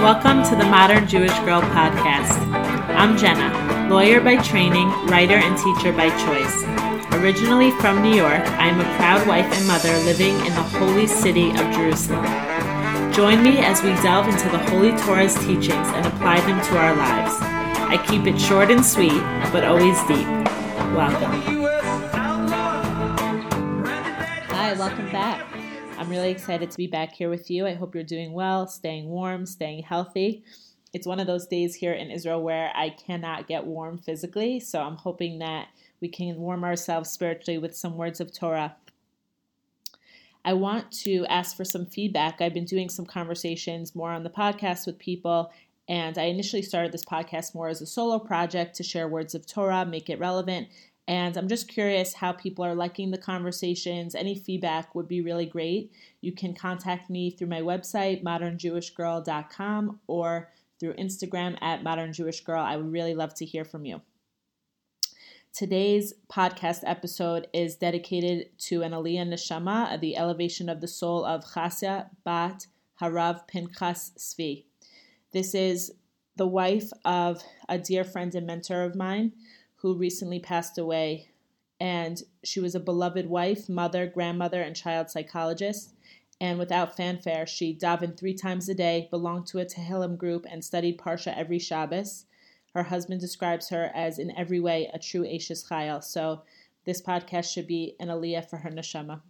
Welcome to the Modern Jewish Girl podcast. I'm Jenna, lawyer by training, writer, and teacher by choice. Originally from New York, I am a proud wife and mother living in the holy city of Jerusalem. Join me as we delve into the Holy Torah's teachings and apply them to our lives. I keep it short and sweet, but always deep. Welcome. Hi, welcome back. I'm really excited to be back here with you. I hope you're doing well, staying warm, staying healthy. It's one of those days here in Israel where I cannot get warm physically, so I'm hoping that we can warm ourselves spiritually with some words of Torah. I want to ask for some feedback. I've been doing some conversations more on the podcast with people, and I initially started this podcast more as a solo project to share words of Torah, make it relevant, and I'm just curious how people are liking the conversations. Any feedback would be really great. You can contact me through my website, modernjewishgirl.com, or through Instagram at modernjewishgirl. I would really love to hear from you. Today's podcast episode is dedicated to an Aliyah Neshama, the elevation of the soul of Chasya Bat Harav Pinchas Tzvi. This is the wife of a dear friend and mentor of mine who recently passed away. And she was a beloved wife, mother, grandmother, and child psychologist. And without fanfare, she davened three times a day, belonged to a Tehillim group, and studied Parsha every Shabbos. Her husband describes her as, in every way, a true Eishes Chayil. So this podcast should be an aliyah for her neshama.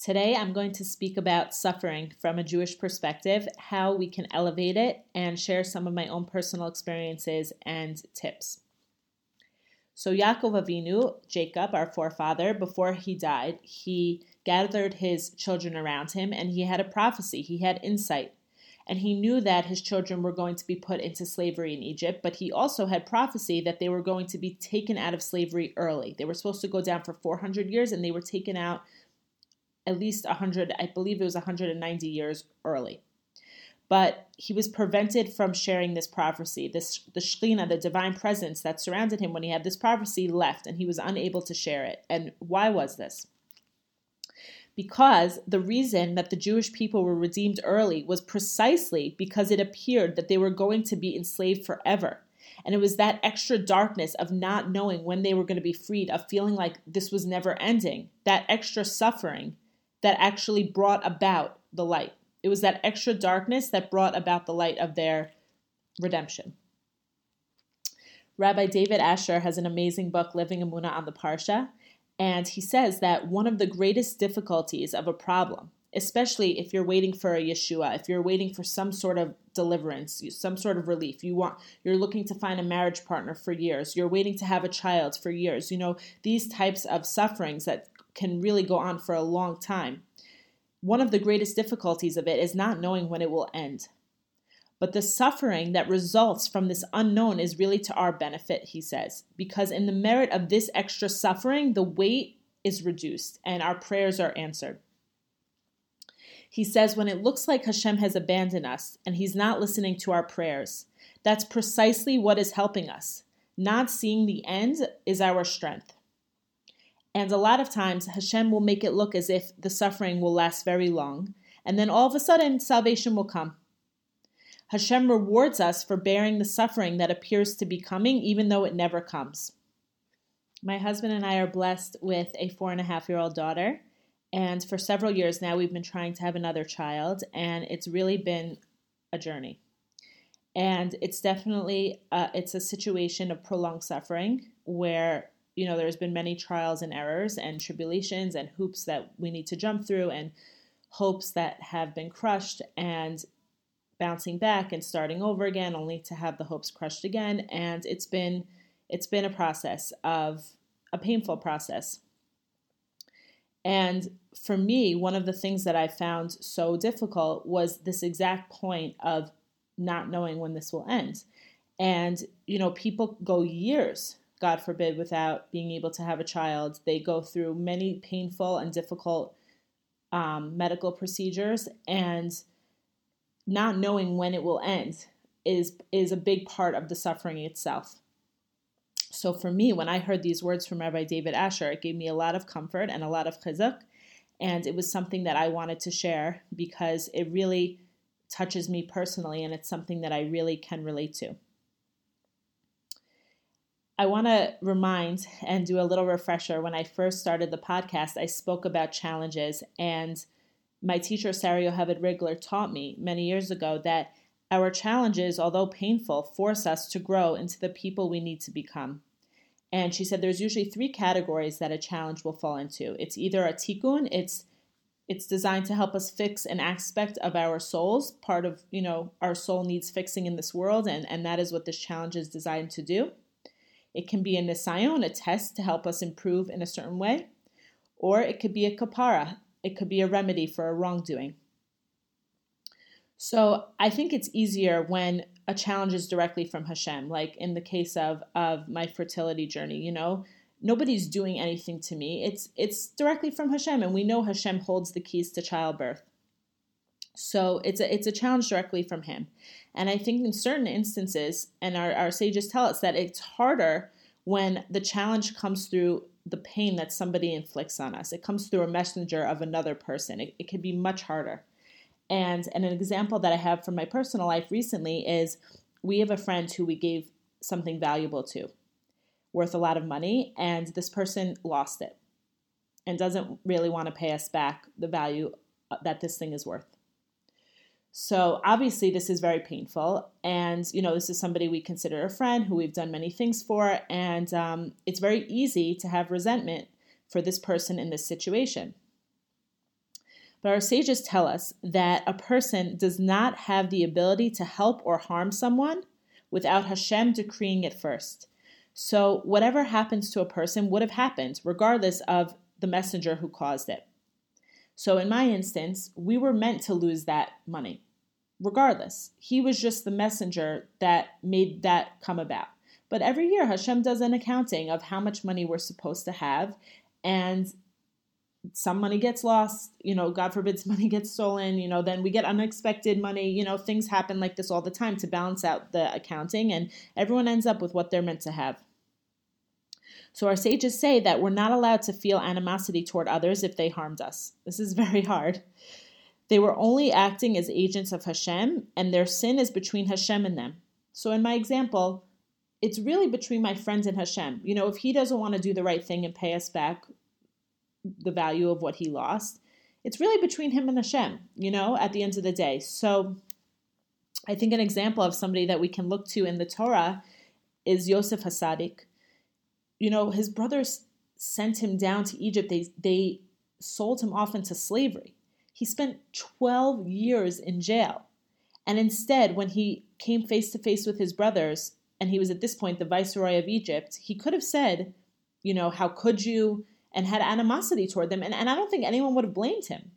Today, I'm going to speak about suffering from a Jewish perspective, how we can elevate it, and share some of my own personal experiences and tips. So Yaakov Avinu, Jacob, our forefather, before he died, he gathered his children around him and he had a prophecy. He had insight. And he knew that his children were going to be put into slavery in Egypt, but he also had prophecy that they were going to be taken out of slavery early. They were supposed to go down for 400 years and they were taken out at least 100, I believe it was 190 years early but he was prevented from sharing this prophecy. This the Shekhinah, the divine presence that surrounded him when he had this prophecy, left, and he was unable to share it. And why was this? Because the reason that the Jewish people were redeemed early was precisely because it appeared that they were going to be enslaved forever. And it was that extra darkness of not knowing when they were going to be freed, of feeling like this was never ending, that extra suffering that actually brought about the light. It was that extra darkness that brought about the light of their redemption. Rabbi David Asher has an amazing book, Living Emunah on the Parsha, and he says that one of the greatest difficulties of a problem, especially if you're waiting for a Yeshua, if you're waiting for some sort of deliverance, some sort of relief, you want you're looking to find a marriage partner for years, you're waiting to have a child for years, you know, these types of sufferings that can really go on for a long time one of the greatest difficulties of it is not knowing when it will end. But the suffering that results from this unknown is really to our benefit, he says, because in the merit of this extra suffering, the weight is reduced and our prayers are answered. He says, when it looks like Hashem has abandoned us and he's not listening to our prayers, that's precisely what is helping us. Not seeing the end is our strength. And a lot of times, Hashem will make it look as if the suffering will last very long, and then all of a sudden, salvation will come. Hashem rewards us for bearing the suffering that appears to be coming, even though it never comes. My husband and I are blessed with a four and a half year old daughter, and for several years now, we've been trying to have another child, and it's really been a journey. And it's definitely uh, it's a situation of prolonged suffering where you know, there's been many trials and errors and tribulations and hoops that we need to jump through and hopes that have been crushed and bouncing back and starting over again only to have the hopes crushed again. And it's been it's been a process of a painful process. And for me one of the things that i found so difficult was this exact point of not knowing when this will end. And you know people go years God forbid, without being able to have a child. They go through many painful and difficult um, medical procedures, and not knowing when it will end is is a big part of the suffering itself. So for me, when I heard these words from Rabbi David Asher, it gave me a lot of comfort and a lot of chizuk, and it was something that I wanted to share because it really touches me personally, and it's something that I really can relate to. I want to remind and do a little refresher. When I first started the podcast, I spoke about challenges, and my teacher, Sarah Yoheved Rigler, taught me many years ago that our challenges, although painful, force us to grow into the people we need to become. And she said there's usually three categories that a challenge will fall into. It's either a tikkun, it's it's designed to help us fix an aspect of our souls. Part of, you know, our soul needs fixing in this world, and, and that is what this challenge is designed to do. It can be a nisayon, a test to help us improve in a certain way, or it could be a kapara, it could be a remedy for a wrongdoing. So I think it's easier when a challenge is directly from Hashem, like in the case of of my fertility journey, you know, nobody's doing anything to me. It's it's directly from Hashem, and we know Hashem holds the keys to childbirth. So it's a it's a challenge directly from him. And I think in certain instances, and our, our sages tell us that it's harder when the challenge comes through the pain that somebody inflicts on us. It comes through a messenger of another person. It, it can be much harder. And, and an example that I have from my personal life recently is we have a friend who we gave something valuable to, worth a lot of money, and this person lost it and doesn't really want to pay us back the value uh, that this thing is worth. So obviously, this is very painful, and you know this is somebody we consider a friend who we've done many things for, and um, it's very easy to have resentment for this person in this situation. But our sages tell us that a person does not have the ability to help or harm someone without Hashem decreeing it first. So whatever happens to a person would have happened, regardless of the messenger who caused it. So in my instance, we were meant to lose that money. Regardless, he was just the messenger that made that come about. But every year, Hashem does an accounting of how much money we're supposed to have, and some money gets lost, you know, God forbid money gets stolen, you know, then we get unexpected money, you know, things happen like this all the time to balance out the accounting, and everyone ends up with what they're meant to have. So our sages say that we're not allowed to feel animosity toward others if they harmed us. This is very hard. They were only acting as agents of Hashem, and their sin is between Hashem and them. So in my example, it's really between my friends and Hashem. You know, if he doesn't want to do the right thing and pay us back the value of what he lost, it's really between him and Hashem, you know, at the end of the day. So I think an example of somebody that we can look to in the Torah is Yosef HaTzaddik you know, his brothers sent him down to Egypt. They they sold him off into slavery. He spent 12 years in jail. And instead, when he came face to face with his brothers, and he was at this point the viceroy of Egypt, he could have said, you know, how could you? And had animosity toward them. And, and I don't think anyone would have blamed him.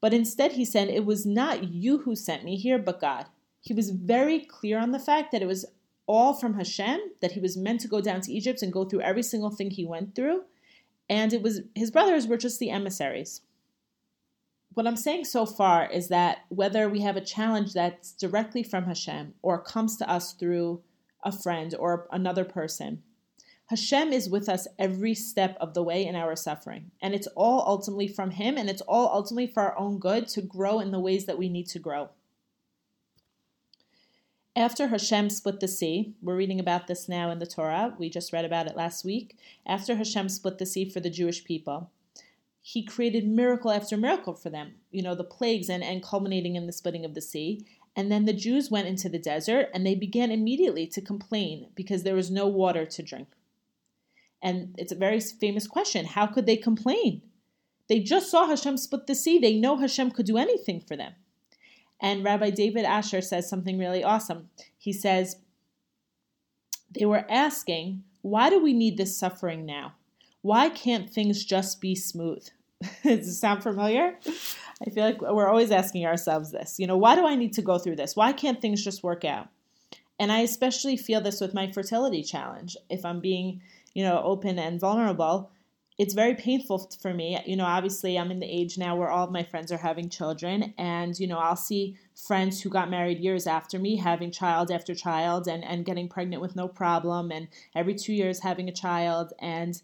But instead, he said, It was not you who sent me here, but God. He was very clear on the fact that it was all from Hashem, that he was meant to go down to Egypt and go through every single thing he went through. And it was his brothers were just the emissaries. What I'm saying so far is that whether we have a challenge that's directly from Hashem or comes to us through a friend or another person, Hashem is with us every step of the way in our suffering. And it's all ultimately from Him, and it's all ultimately for our own good to grow in the ways that we need to grow. After Hashem split the sea, we're reading about this now in the Torah. We just read about it last week. After Hashem split the sea for the Jewish people, he created miracle after miracle for them, you know, the plagues and, and culminating in the splitting of the sea. And then the Jews went into the desert and they began immediately to complain because there was no water to drink. And it's a very famous question how could they complain? They just saw Hashem split the sea. They know Hashem could do anything for them. And Rabbi David Asher says something really awesome. He says, They were asking, why do we need this suffering now? Why can't things just be smooth? Does it sound familiar? I feel like we're always asking ourselves this. You know, why do I need to go through this? Why can't things just work out? And I especially feel this with my fertility challenge. If I'm being, you know, open and vulnerable, it's very painful for me. You know, obviously, I'm in the age now where all of my friends are having children, and you know, I'll see friends who got married years after me having child after child and and getting pregnant with no problem, and every two years having a child, and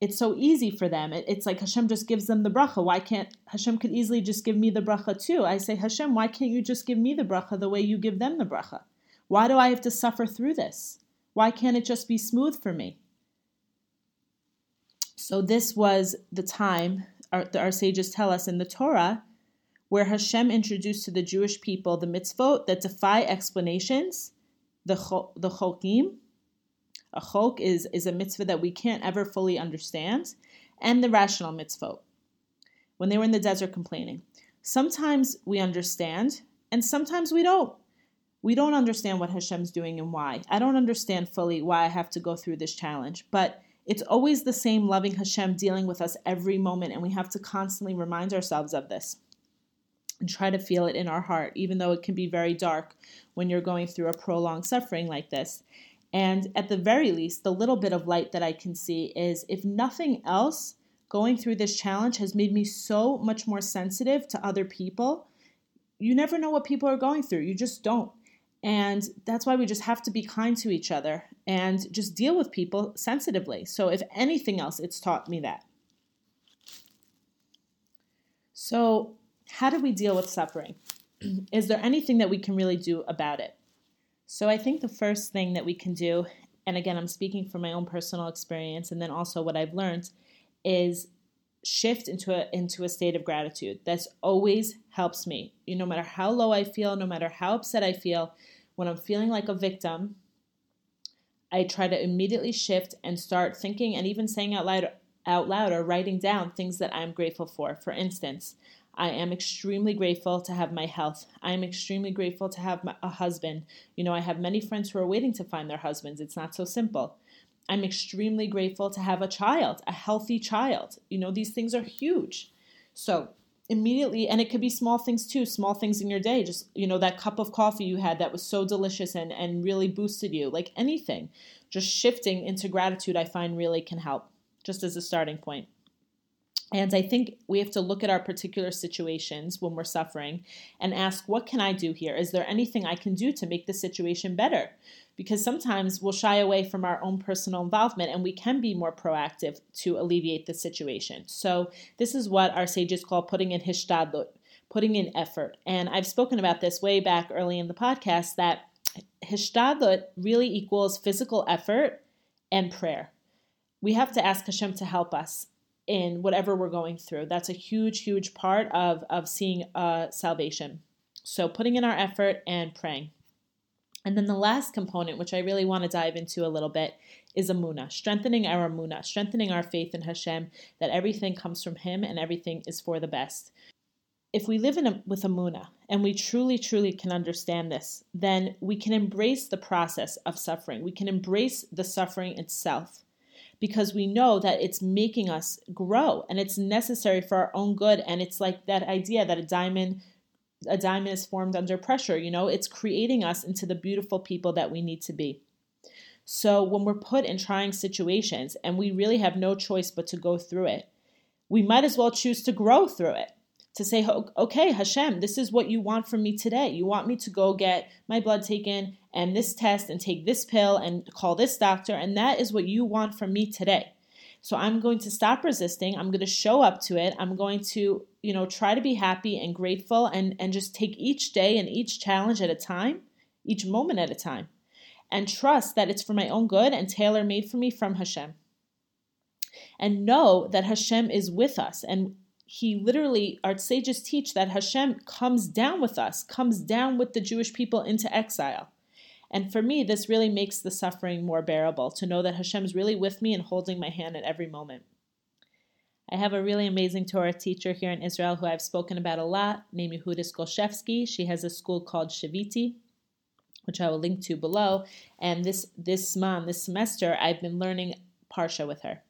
it's so easy for them. It, it's like Hashem just gives them the bracha. Why can't Hashem could easily just give me the bracha too? I say, Hashem, why can't you just give me the bracha the way you give them the bracha? Why do I have to suffer through this? Why can't it just be smooth for me? So this was the time our, our sages tell us in the Torah where Hashem introduced to the Jewish people the mitzvot that defy explanations, the the chokim, a chok is, is a mitzvah that we can't ever fully understand, and the rational mitzvot. When they were in the desert complaining. Sometimes we understand, and sometimes we don't. We don't understand what Hashem's doing and why. I don't understand fully why I have to go through this challenge, but it's always the same loving Hashem dealing with us every moment, and we have to constantly remind ourselves of this and try to feel it in our heart, even though it can be very dark when you're going through a prolonged suffering like this. And at the very least, the little bit of light that I can see is if nothing else, going through this challenge has made me so much more sensitive to other people. You never know what people are going through, you just don't. And that's why we just have to be kind to each other and just deal with people sensitively. So, if anything else, it's taught me that. So, how do we deal with suffering? Is there anything that we can really do about it? So I think the first thing that we can do, and again, I'm speaking from my own personal experience and then also what I've learned, is shift into a into a state of gratitude. That's always helps me. You know, no matter how low I feel, no matter how upset I feel, when I'm feeling like a victim, I try to immediately shift and start thinking and even saying out loud out loud or writing down things that I'm grateful for. For instance, I am extremely grateful to have my health. I am extremely grateful to have a husband. You know, I have many friends who are waiting to find their husbands. It's not so simple. I'm extremely grateful to have a child, a healthy child. You know, these things are huge. So, immediately, and it could be small things too, small things in your day. Just, you know, that cup of coffee you had that was so delicious and, and really boosted you, like anything. Just shifting into gratitude, I find really can help, just as a starting point. And I think we have to look at our particular situations when we're suffering and ask, what can I do here? Is there anything I can do to make the situation better? Because sometimes we'll shy away from our own personal involvement and we can be more proactive to alleviate the situation. So, this is what our sages call putting in hishtadlut, putting in effort. And I've spoken about this way back early in the podcast that hishtadlut really equals physical effort and prayer. We have to ask Hashem to help us in whatever we're going through. That's a huge, huge part of, of seeing uh, salvation. So putting in our effort and praying. And then the last component, which I really want to dive into a little bit, is Emunah, strengthening our Emunah, strengthening our faith in Hashem, that everything comes from Him and everything is for the best. If we live in a, with Emunah and we truly, truly can understand this, then we can embrace the process of suffering. We can embrace the suffering itself because we know that it's making us grow and it's necessary for our own good. And it's like that idea that a diamond a diamond is formed under pressure, you know, it's creating us into the beautiful people that we need to be. So when we're put in trying situations and we really have no choice but to go through it, we might as well choose to grow through it to say, okay, Hashem, this is what you want from me today. You want me to go get my blood taken and this test and take this pill and call this doctor, and that is what you want from me today. So I'm going to stop resisting. I'm going to show up to it. I'm going to, you know, try to be happy and grateful and, and just take each day and each challenge at a time, each moment at a time, and trust that it's for my own good and tailor made for me from Hashem. And know that Hashem is with us and he literally, our sages teach that Hashem comes down with us, comes down with the Jewish people into exile. And for me, this really makes the suffering more bearable to know that Hashem's really with me and holding my hand at every moment. I have a really amazing Torah teacher here in Israel who I've spoken about a lot, named Yehudis Golshevsky. She has a school called Shaviti, which I will link to below. And this this month, this semester, I've been learning Parsha with her.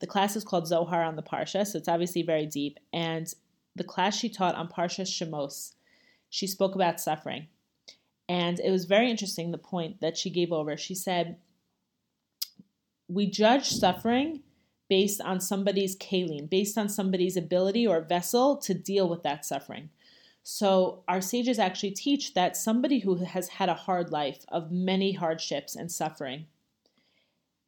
The class is called Zohar on the Parsha, so it's obviously very deep. And the class she taught on Parsha Shemos, she spoke about suffering. And it was very interesting the point that she gave over. She said, We judge suffering based on somebody's kalim, based on somebody's ability or vessel to deal with that suffering. So, our sages actually teach that somebody who has had a hard life of many hardships and suffering,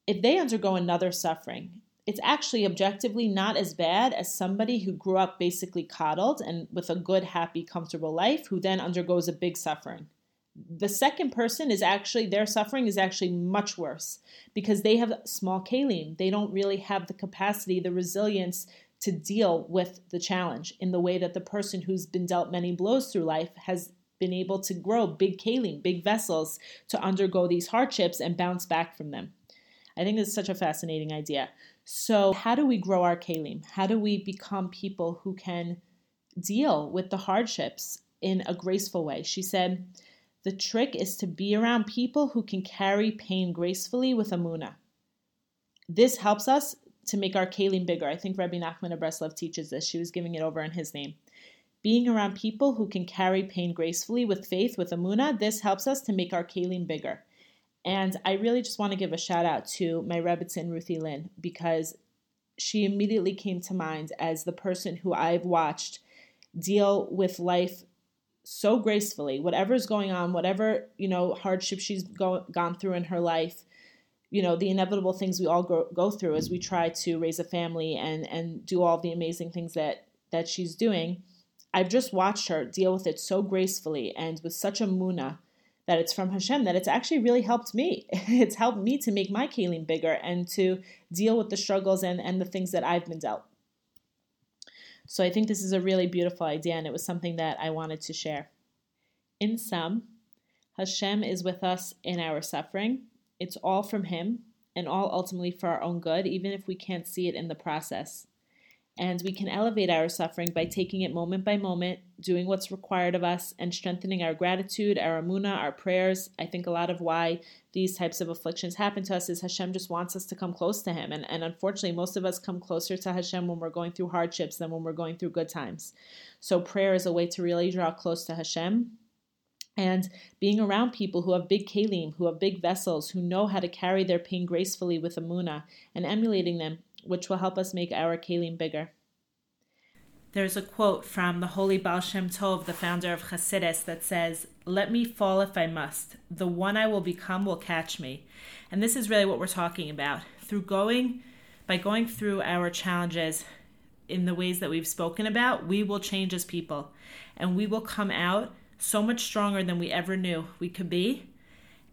if they undergo another suffering, it's actually objectively not as bad as somebody who grew up basically coddled and with a good, happy, comfortable life who then undergoes a big suffering. The second person is actually, their suffering is actually much worse because they have small kalim. They don't really have the capacity, the resilience to deal with the challenge in the way that the person who's been dealt many blows through life has been able to grow big kalim, big vessels to undergo these hardships and bounce back from them. I think it's such a fascinating idea. So, how do we grow our kalim? How do we become people who can deal with the hardships in a graceful way? She said, the trick is to be around people who can carry pain gracefully with emunah. This helps us to make our kalim bigger. I think Rabbi Nachman of Breslov teaches this. She was giving it over in his name. Being around people who can carry pain gracefully with faith, with emunah, this helps us to make our kalim bigger. And I really just want to give a shout out to my Rebbetzin, Ruthie Lynn, because she immediately came to mind as the person who I've watched deal with life so gracefully. Whatever's going on, whatever, you know, hardship she's go, gone through in her life, you know, the inevitable things we all go, go through as we try to raise a family and, and do all the amazing things that, that she's doing. I've just watched her deal with it so gracefully and with such a muna that it's from Hashem, that it's actually really helped me. It's helped me to make my kalim bigger and to deal with the struggles and, and the things that I've been dealt. So I think this is a really beautiful idea, and it was something that I wanted to share. In sum, Hashem is with us in our suffering. It's all from Him and all ultimately for our own good, even if we can't see it in the process. And we can elevate our suffering by taking it moment by moment, doing what's required of us, and strengthening our gratitude, our emunah, our prayers. I think a lot of why these types of afflictions happen to us is Hashem just wants us to come close to Him. And, and unfortunately, most of us come closer to Hashem when we're going through hardships than when we're going through good times. So, prayer is a way to really draw close to Hashem. And being around people who have big kalim, who have big vessels, who know how to carry their pain gracefully with emunah, and emulating them which will help us make our kalim bigger. There's a quote from the holy Baal Shem Tov, the founder of Hasidus, that says, Let me fall if I must. The one I will become will catch me. And this is really what we're talking about. Through going, by going through our challenges in the ways that we've spoken about, we will change as people. And we will come out so much stronger than we ever knew we could be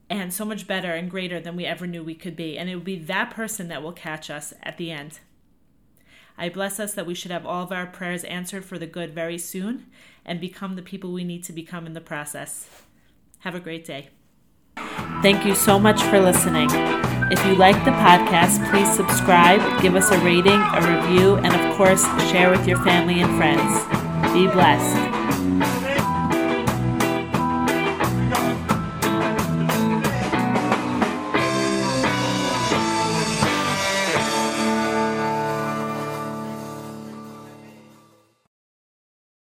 and so much better and greater than we ever knew we could be. And it will be that person that will catch us at the end. I bless us that we should have all of our prayers answered for the good very soon and become the people we need to become in the process. Have a great day. Thank you so much for listening. If you like the podcast, please subscribe, give us a rating, a review, and of course, share with your family and friends. Be blessed.